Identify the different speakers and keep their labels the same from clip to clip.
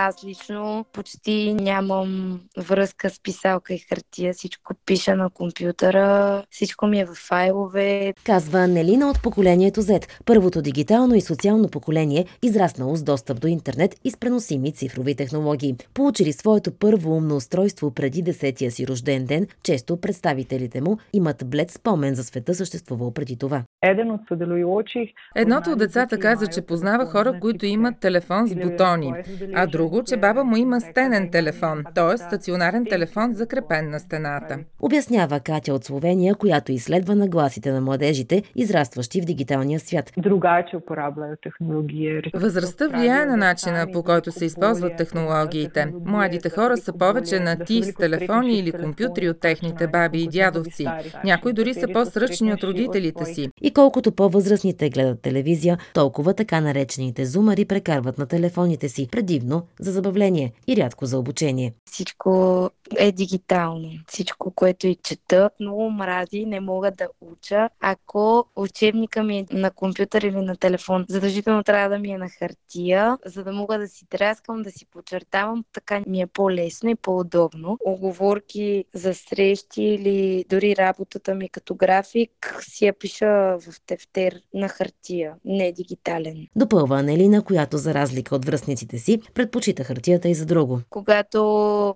Speaker 1: Аз лично почти нямам връзка с писалка и хартия. Всичко пиша на компютъра, всичко ми е в файлове.
Speaker 2: Казва Нелина от поколението Z, първото дигитално и социално поколение, израснало с достъп до интернет и с преносими цифрови технологии. Получили своето първо умно устройство преди 10-я си рожден ден, често представителите му имат блед спомен за света съществувал преди това.
Speaker 3: Еден от соделуючих...
Speaker 4: Едното от децата каза, че познава хора, които имат телефон с бутони, а друго, че баба му има стенен телефон, т.е. стационарен телефон закрепен на стената.
Speaker 2: Обяснява Катя от Словения, която изследва нагласите на младежите, израстващи в дигиталния свят.
Speaker 3: Другаче употребляют технологии.
Speaker 4: Възрастта влияе на начина, по който се използват технологиите. Младите хора са повече на ти с телефони или компютри от техните баби и дядовци. Някои дори са по-сръчни от родителите си.
Speaker 2: И колкото по-възрастните гледат телевизия, толкова така наречените зумари прекарват на телефоните си, предивно за забавление и рядко за обучение.
Speaker 1: Всичко е дигитално. Всичко, което и чета, много мрази, не мога да уча. Ако учебника ми е на компютър или на телефон, задължително трябва да ми е на хартия, за да мога да си драскам, да си подчертавам, така ми е по-лесно и по-удобно. Оговорки за срещи или дори работата ми като график си я пиша в тефтер на хартия, не дигитален.
Speaker 2: Допълва Анелина, която за разлика от връзниците си, предпочита хартията и за друго.
Speaker 1: Когато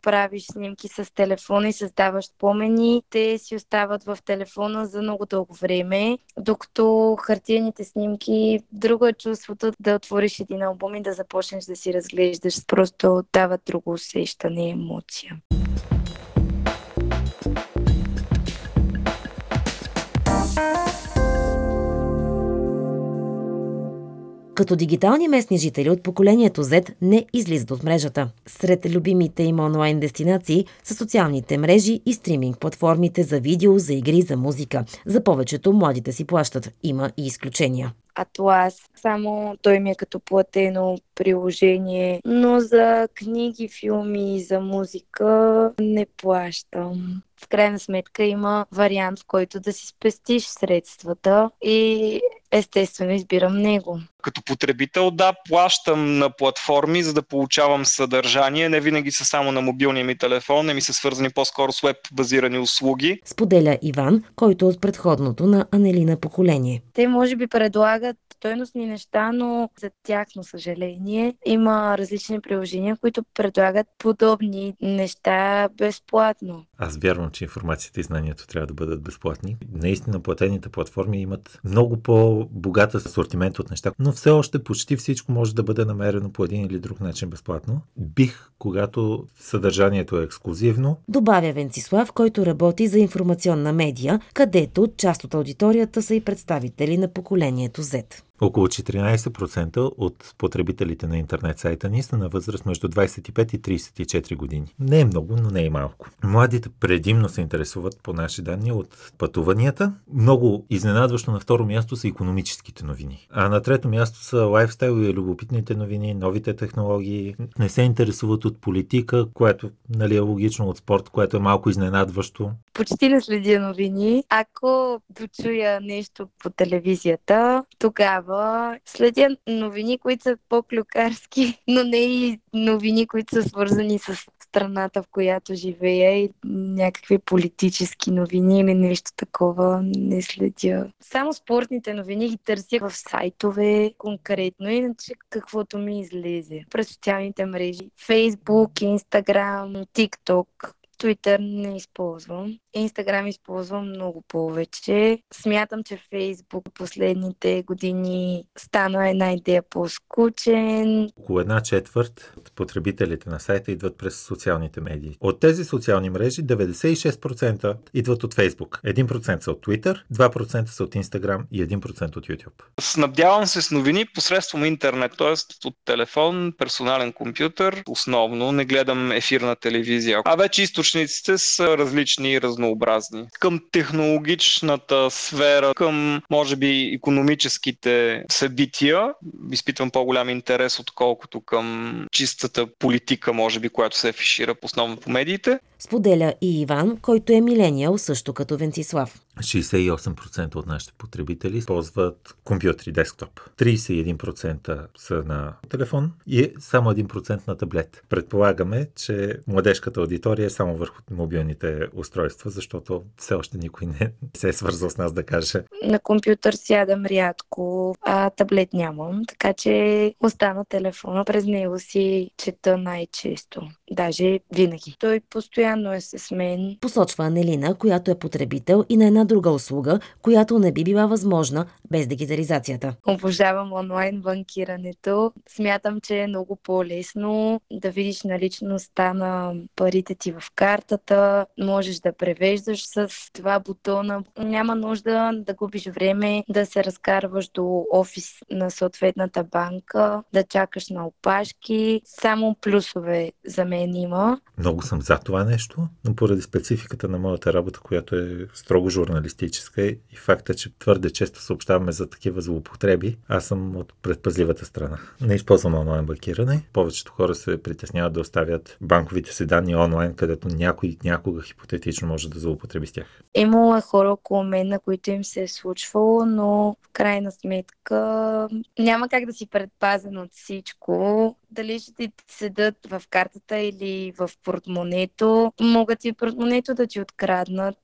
Speaker 1: правиш снимки с телефона и създаваш спомени, те си остават в телефона за много дълго време, докато хартияните снимки, друго е чувството да отвориш един албум и да започнеш да си разглеждаш, просто дават друго усещане и емоция.
Speaker 2: Като дигитални местни жители от поколението Z не излизат от мрежата. Сред любимите им онлайн дестинации са социалните мрежи и стриминг платформите за видео, за игри, за музика. За повечето младите си плащат. Има и изключения.
Speaker 1: Атлас. Само той ми е като платено приложение, но за книги, филми и за музика не плащам. В крайна сметка има вариант, в който да си спестиш средствата и естествено избирам него.
Speaker 5: Като потребител, да, плащам на платформи, за да получавам съдържание. Не винаги са само на мобилния ми телефон, не ми са свързани по-скоро с веб базирани услуги.
Speaker 2: Споделя Иван, който от предходното на Анелина поколение.
Speaker 1: Те може би предлагат стойностни неща, но за тяхно съжаление има различни приложения, които предлагат подобни неща безплатно.
Speaker 6: Аз вярвам, че информацията и знанието трябва да бъдат безплатни. Наистина платените платформи имат много по-богат асортимент от неща, но все още почти всичко може да бъде намерено по един или друг начин безплатно. Бих, когато съдържанието е ексклюзивно.
Speaker 2: Добавя Венцислав, който работи за информационна медия, където част от аудиторията са и представители на поколението Z.
Speaker 6: Около 14% от потребителите на интернет сайта ни са на възраст между 25 и 34 години. Не е много, но не е малко. Младите предимно се интересуват по наши данни от пътуванията. Много изненадващо на второ място са економическите новини. А на трето място са лайфстайл и любопитните новини, новите технологии. Не се интересуват от политика, което нали, е логично от спорт, което е малко изненадващо.
Speaker 1: Почти не следя новини. Ако дочуя нещо по телевизията, тогава следя новини, които са по-клюкарски, но не и новини, които са свързани с страната, в която живея и някакви политически новини или нещо такова не следя. Само спортните новини ги търся в сайтове конкретно, иначе каквото ми излезе. През социалните мрежи. Facebook, Instagram, TikTok. Twitter не използвам. Инстаграм използвам много повече. Смятам, че Фейсбук последните години стана една идея по-скучен.
Speaker 6: Около една четвърт от потребителите на сайта идват през социалните медии. От тези социални мрежи 96% идват от Фейсбук, 1% са от Twitter, 2% са от Instagram и 1% от YouTube.
Speaker 5: Снабдявам се с новини посредством интернет, т.е. от телефон, персонален компютър, основно. Не гледам ефирна телевизия. А вече източник източниците са различни и разнообразни. Към технологичната сфера, към може би економическите събития, изпитвам по-голям интерес, отколкото към чистата политика, може би, която се афишира основно по медиите.
Speaker 2: Споделя и Иван, който е милениал също като Венцислав.
Speaker 6: 68% от нашите потребители ползват компютри, десктоп. 31% са на телефон и само 1% на таблет. Предполагаме, че младежката аудитория е само върху мобилните устройства, защото все още никой не се е свързал с нас да каже.
Speaker 1: На компютър сядам рядко, а таблет нямам, така че остана телефона. През него си чета най-често. Даже винаги. Той постоянно е с мен.
Speaker 2: Посочва Анелина, която е потребител и на една друга услуга, която не би била възможна без дигитализацията.
Speaker 1: Обожавам онлайн банкирането. Смятам, че е много по-лесно да видиш наличността на парите ти в картата. Можеш да превеждаш с два бутона. Няма нужда да губиш време да се разкарваш до офис на съответната банка, да чакаш на опашки. Само плюсове за мен има.
Speaker 6: Много съм за това нещо, но поради спецификата на моята работа, която е строго журналистическа и факта, че твърде често съобщаваме за такива злоупотреби, аз съм от предпазливата страна. Не използвам онлайн банкиране. Повечето хора се притесняват да оставят банковите си данни онлайн, където някой някога хипотетично може да злоупотреби с тях.
Speaker 1: Имало е хора около мен, на които им се е случвало, но в крайна сметка няма как да си предпазен от всичко. Дали ще ти седат в картата или в портмонето, могат и портмонето да ти откраднат.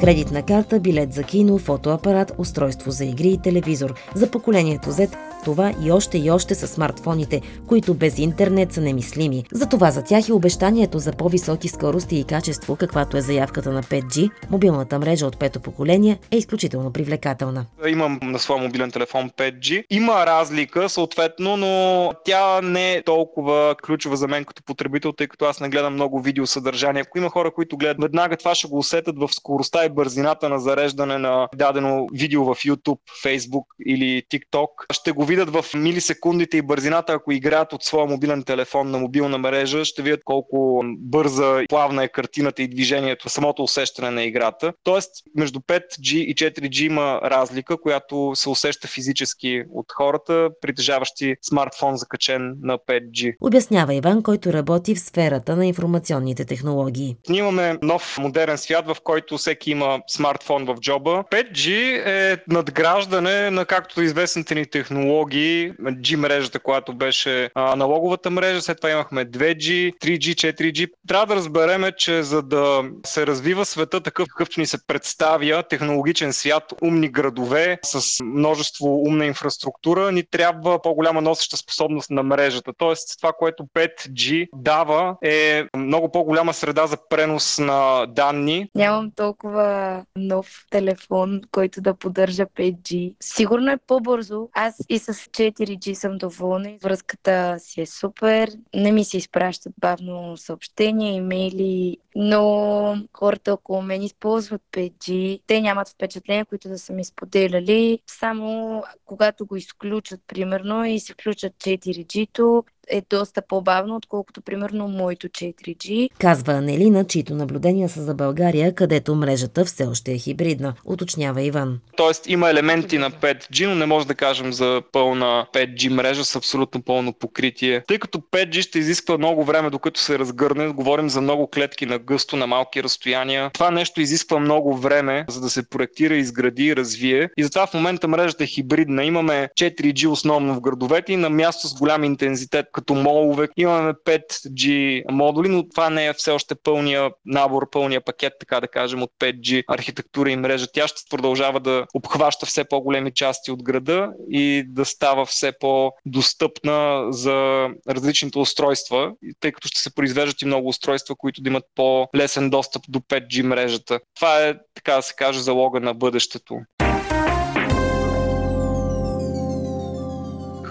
Speaker 2: Кредитна карта, билет за кино, фотоапарат, устройство за игри и телевизор. За поколението Z това и още и още са смартфоните, които без интернет са немислими. Затова за тях и обещанието за по-високи скорости и качество, каквато е заявката на 5G, мобилната мрежа от пето поколение е изключително привлекателна.
Speaker 5: Имам на своя мобилен телефон 5G. Има разлика, съответно, но тя не е толкова ключова за мен като потребител, тъй като аз не гледам много видеосъдържание. Ако има хора, които гледат веднага, това ще го усетят в скоростта и бързината на зареждане на дадено видео в YouTube, Facebook или TikTok. Ще го видят в милисекундите и бързината, ако играят от своя мобилен телефон на мобилна мрежа, ще видят колко бърза и плавна е картината и движението, самото усещане на играта. Тоест, между 5G и 4G има разлика, която се усеща физически от хората, притежаващи смартфон закачен на 5G.
Speaker 2: Обяснява Иван, който работи в сферата на информационните технологии.
Speaker 5: Ние имаме нов модерен свят, в който всеки има смартфон в джоба. 5G е надграждане на както известните ни технологии, G мрежата, която беше аналоговата мрежа, след това имахме 2G, 3G, 4G. Трябва да разбереме, че за да се развива света такъв, какъвто ни се представя, технологичен свят, умни градове с множество умна инфраструктура, ни трябва по-голяма носеща способност на мрежата. Тоест това, което 5G дава е много по-голяма среда за пренос на данни.
Speaker 1: Нямам толкова нов телефон, който да поддържа 5G. Сигурно е по-бързо. Аз и с 4G съм доволна. Връзката си е супер. Не ми се изпращат бавно съобщения, имейли, но хората около мен използват 5G. Те нямат впечатления, които да са ми споделяли. Само когато го изключат, примерно, и се включат 4G-то, е доста по-бавно, отколкото примерно моето 4G.
Speaker 2: Казва Анелина, чието наблюдения са за България, където мрежата все още е хибридна, уточнява Иван.
Speaker 5: Тоест има елементи на 5G, но не може да кажем за пълна 5G мрежа с абсолютно пълно покритие. Тъй като 5G ще изисква много време, докато се разгърне, говорим за много клетки на гъсто, на малки разстояния. Това нещо изисква много време, за да се проектира, изгради и развие. И затова в момента мрежата е хибридна. Имаме 4G основно в градовете и на място с голям интензитет като молове. Имаме 5G модули, но това не е все още пълния набор, пълния пакет, така да кажем, от 5G архитектура и мрежа. Тя ще продължава да обхваща все по-големи части от града и да става все по-достъпна за различните устройства, тъй като ще се произвеждат и много устройства, които да имат по-лесен достъп до 5G мрежата. Това е, така да се каже, залога на бъдещето.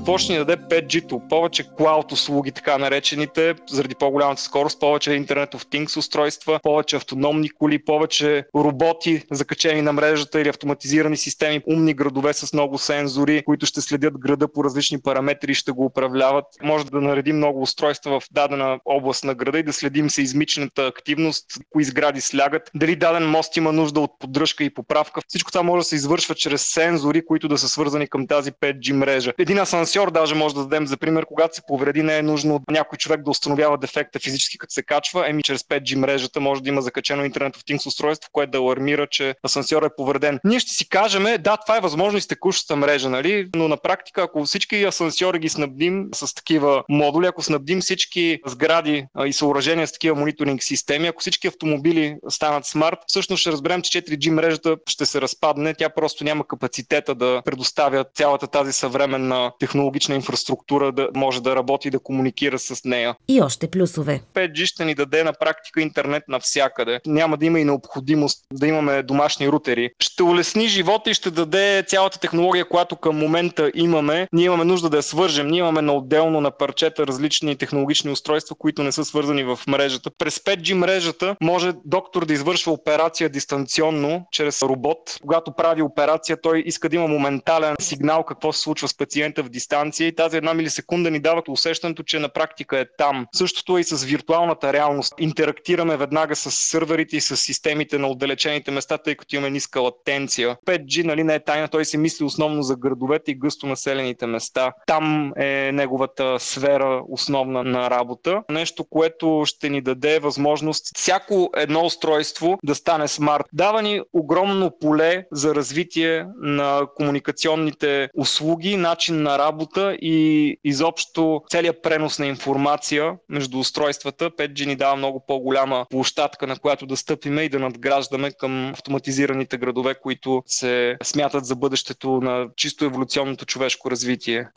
Speaker 5: Започне да даде 5G-то, повече клауд услуги, така наречените, заради по-голямата скорост, повече Internet of Things устройства, повече автономни коли, повече роботи, закачени на мрежата или автоматизирани системи, умни градове с много сензори, които ще следят града по различни параметри и ще го управляват. Може да наредим много устройства в дадена област на града и да следим сеизмичната активност, кои сгради слягат, дали даден мост има нужда от поддръжка и поправка. Всичко това може да се извършва чрез сензори, които да са свързани към тази 5G мрежа. Един асансьор даже може да дадем за пример, когато се повреди, не е нужно някой човек да установява дефекта физически, като се качва, еми чрез 5G мрежата може да има закачено интернет в Things устройство, което да алармира, че асансьор е повреден. Ние ще си кажем, да, това е възможно и с текущата мрежа, нали? но на практика, ако всички асансьори ги снабдим с такива модули, ако снабдим всички сгради и съоръжения с такива мониторинг системи, ако всички автомобили станат смарт, всъщност ще разберем, че 4G мрежата ще се разпадне. Тя просто няма капацитета да предоставя цялата тази съвременна технологична инфраструктура да може да работи и да комуникира с нея.
Speaker 2: И още плюсове.
Speaker 5: 5G ще ни даде на практика интернет навсякъде. Няма да има и необходимост да имаме домашни рутери. Ще улесни живота и ще даде цялата технология, която към момента имаме. Ние имаме нужда да я свържем. Ние имаме на отделно на парчета различни технологични устройства, които не са свързани в мрежата. През 5G мрежата може доктор да извършва операция дистанционно чрез робот. Когато прави операция, той иска да има моментален сигнал какво се случва с пациента в дистанция и тази една милисекунда ни дава усещането, че на практика е там. Същото е и с виртуалната реалност. Интерактираме веднага с сървърите и с системите на отдалечените места, тъй като имаме ниска латенция. 5G нали, не е тайна, той се мисли основно за градовете и гъсто населените места. Там е неговата сфера основна на работа. Нещо, което ще ни даде възможност всяко едно устройство да стане смарт. Дава ни огромно поле за развитие на комуникационните услуги, начин на работа и изобщо целият пренос на информация между устройствата. 5G ни дава много по-голяма площадка, на която да стъпиме и да надграждаме към автоматизираните градове, които се смятат за бъдещето на чисто еволюционното човешко развитие.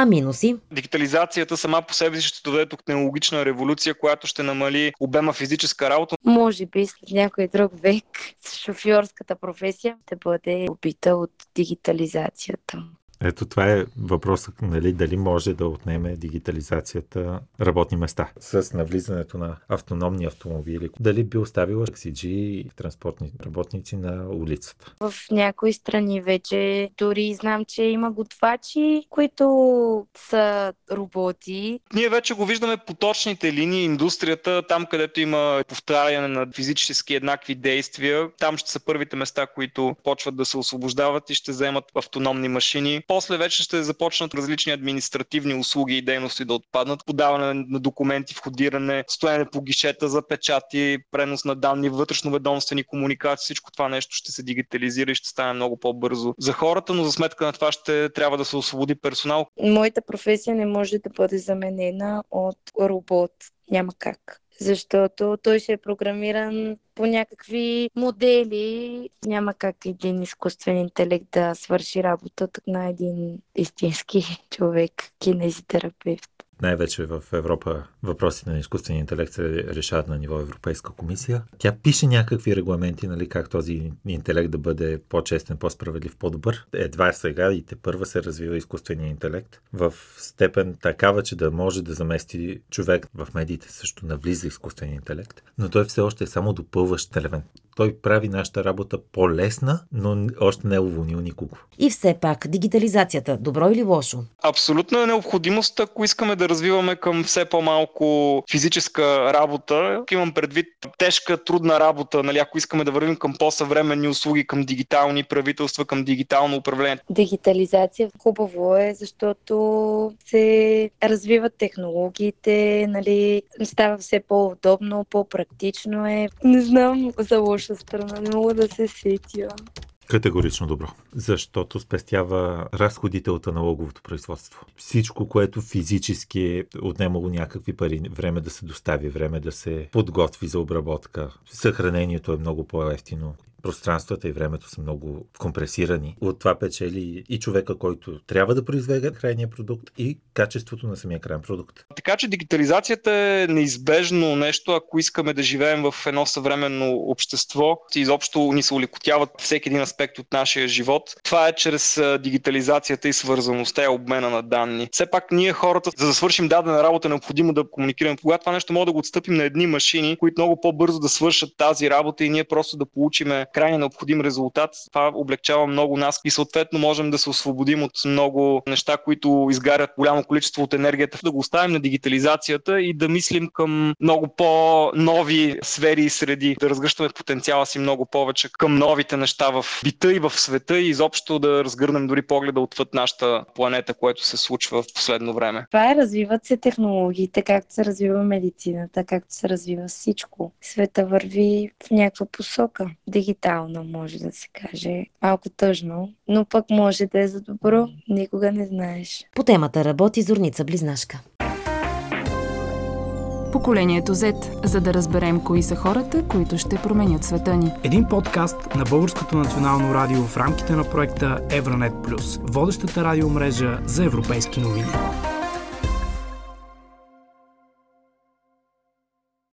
Speaker 2: А минуси?
Speaker 5: Дигитализацията сама по себе си ще доведе до технологична революция, която ще намали обема физическа работа.
Speaker 1: Може би след някой друг век шофьорската професия ще бъде убита от дигитализацията.
Speaker 6: Ето това е въпросът, нали, дали може да отнеме дигитализацията работни места. С навлизането на автономни автомобили, дали би оставила таксиджи и транспортни работници на улицата?
Speaker 1: В някои страни вече дори знам, че има готвачи, които са роботи.
Speaker 5: Ние вече го виждаме по точните линии, индустрията, там където има повтаряне на физически еднакви действия, там ще са първите места, които почват да се освобождават и ще вземат автономни машини после вече ще започнат различни административни услуги и дейности да отпаднат. Подаване на документи, входиране, стояне по гишета за печати, пренос на данни, вътрешно-ведомствени комуникации, всичко това нещо ще се дигитализира и ще стане много по-бързо за хората, но за сметка на това ще трябва да се освободи персонал.
Speaker 1: Моята професия не може да бъде заменена от робот. Няма как защото той ще е програмиран по някакви модели. Няма как един изкуствен интелект да свърши работата на един истински човек, кинезитерапевт
Speaker 6: най-вече в Европа въпросите на изкуствения интелект се решават на ниво Европейска комисия. Тя пише някакви регламенти, нали, как този интелект да бъде по-честен, по-справедлив, по-добър. Едва сега и те първа се развива изкуствения интелект в степен такава, че да може да замести човек. В медиите също навлиза изкуствения интелект, но той все още е само допълващ елемент. Той прави нашата работа по-лесна, но още не е уволнил никого.
Speaker 2: И все пак, дигитализацията, добро или лошо?
Speaker 5: Абсолютно е необходимост, ако искаме да развиваме към все по-малко физическа работа. Имам предвид тежка, трудна работа, нали, ако искаме да вървим към по-съвременни услуги, към дигитални правителства, към дигитално управление.
Speaker 1: Дигитализация хубаво е, защото се развиват технологиите, нали, става все по-удобно, по-практично е. Не знам за лошо наша страна. Не мога да се сетя.
Speaker 6: Категорично добро. Защото спестява разходите от аналоговото производство. Всичко, което физически е отнемало някакви пари, време да се достави, време да се подготви за обработка. Съхранението е много по-ефтино. Пространствата и времето са много компресирани. От това печели и човека, който трябва да произведе крайния продукт и качеството на самия крайен продукт.
Speaker 5: Така че дигитализацията е неизбежно нещо, ако искаме да живеем в едно съвременно общество. Изобщо ни се улекотяват всеки един аспект от нашия живот. Това е чрез дигитализацията и свързаността и обмена на данни. Все пак ние хората, за да свършим дадена работа, е необходимо да комуникираме. Когато това нещо може да го отстъпим на едни машини, които много по-бързо да свършат тази работа и ние просто да получиме крайния необходим резултат, това облегчава много нас и съответно можем да се освободим от много неща, които изгарят голямо количество от енергията, да го оставим на дигитализацията и да мислим към много по-нови сфери и среди, да разгръщаме потенциала си много повече към новите неща в бита и в света и изобщо да разгърнем дори погледа отвъд нашата планета, което се случва в последно време.
Speaker 1: Това е, развиват се технологиите, както се развива медицината, както се развива всичко. Света върви в някаква посока. Дигитална, може да се каже. Малко тъжно, но пък може да е за добро. Никога не знаеш.
Speaker 2: По темата работи Зорница Близнашка.
Speaker 7: Поколението Z, за да разберем кои са хората, които ще променят света ни.
Speaker 8: Един подкаст на Българското национално радио в рамките на проекта Евронет Плюс, водещата радиомрежа за европейски новини.